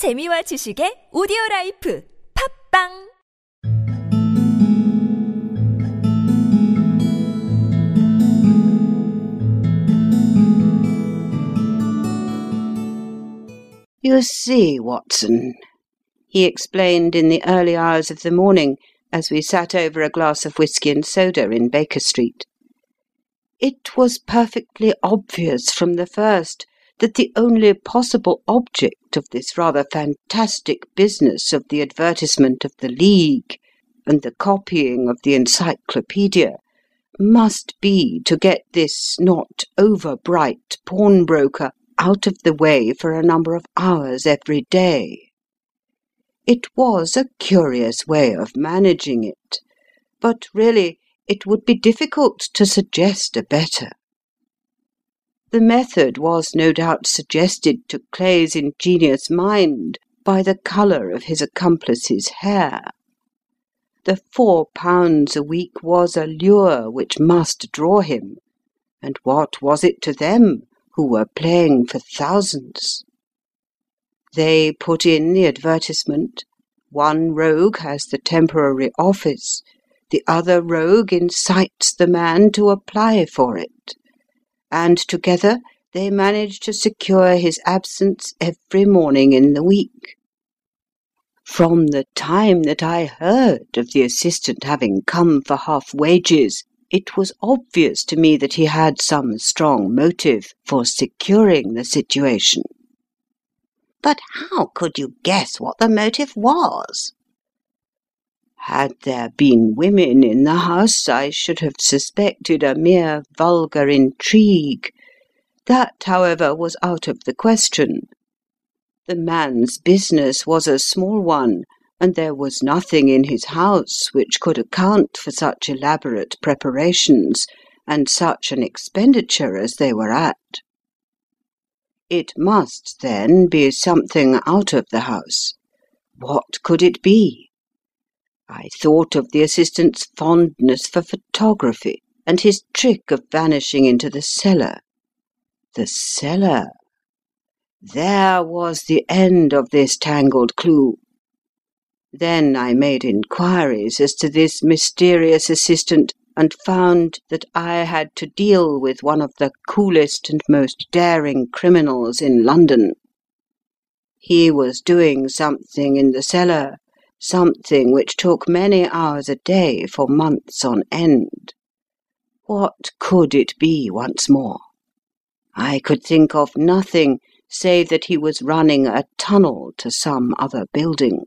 재미와 지식의 오디오 라이프 팝빵 You see, Watson, he explained in the early hours of the morning, as we sat over a glass of whisky and soda in Baker Street, it was perfectly obvious from the first that the only possible object of this rather fantastic business of the advertisement of the League and the copying of the Encyclopaedia must be to get this not over bright pawnbroker out of the way for a number of hours every day. It was a curious way of managing it, but really it would be difficult to suggest a better. The method was no doubt suggested to Clay's ingenious mind by the colour of his accomplice's hair. The four pounds a week was a lure which must draw him, and what was it to them who were playing for thousands? They put in the advertisement, one rogue has the temporary office, the other rogue incites the man to apply for it, and together they manage to secure his absence every morning in the week. From the time that I heard of the assistant having come for half wages, it was obvious to me that he had some strong motive for securing the situation. But how could you guess what the motive was? Had there been women in the house, I should have suspected a mere vulgar intrigue. That, however, was out of the question. The man's business was a small one, and there was nothing in his house which could account for such elaborate preparations and such an expenditure as they were at. It must, then, be something out of the house. What could it be? I thought of the assistant's fondness for photography, and his trick of vanishing into the cellar. The cellar! There was the end of this tangled clue. Then I made inquiries as to this mysterious assistant, and found that I had to deal with one of the coolest and most daring criminals in London. He was doing something in the cellar, something which took many hours a day for months on end. What could it be once more? I could think of nothing save that he was running a tunnel to some other building.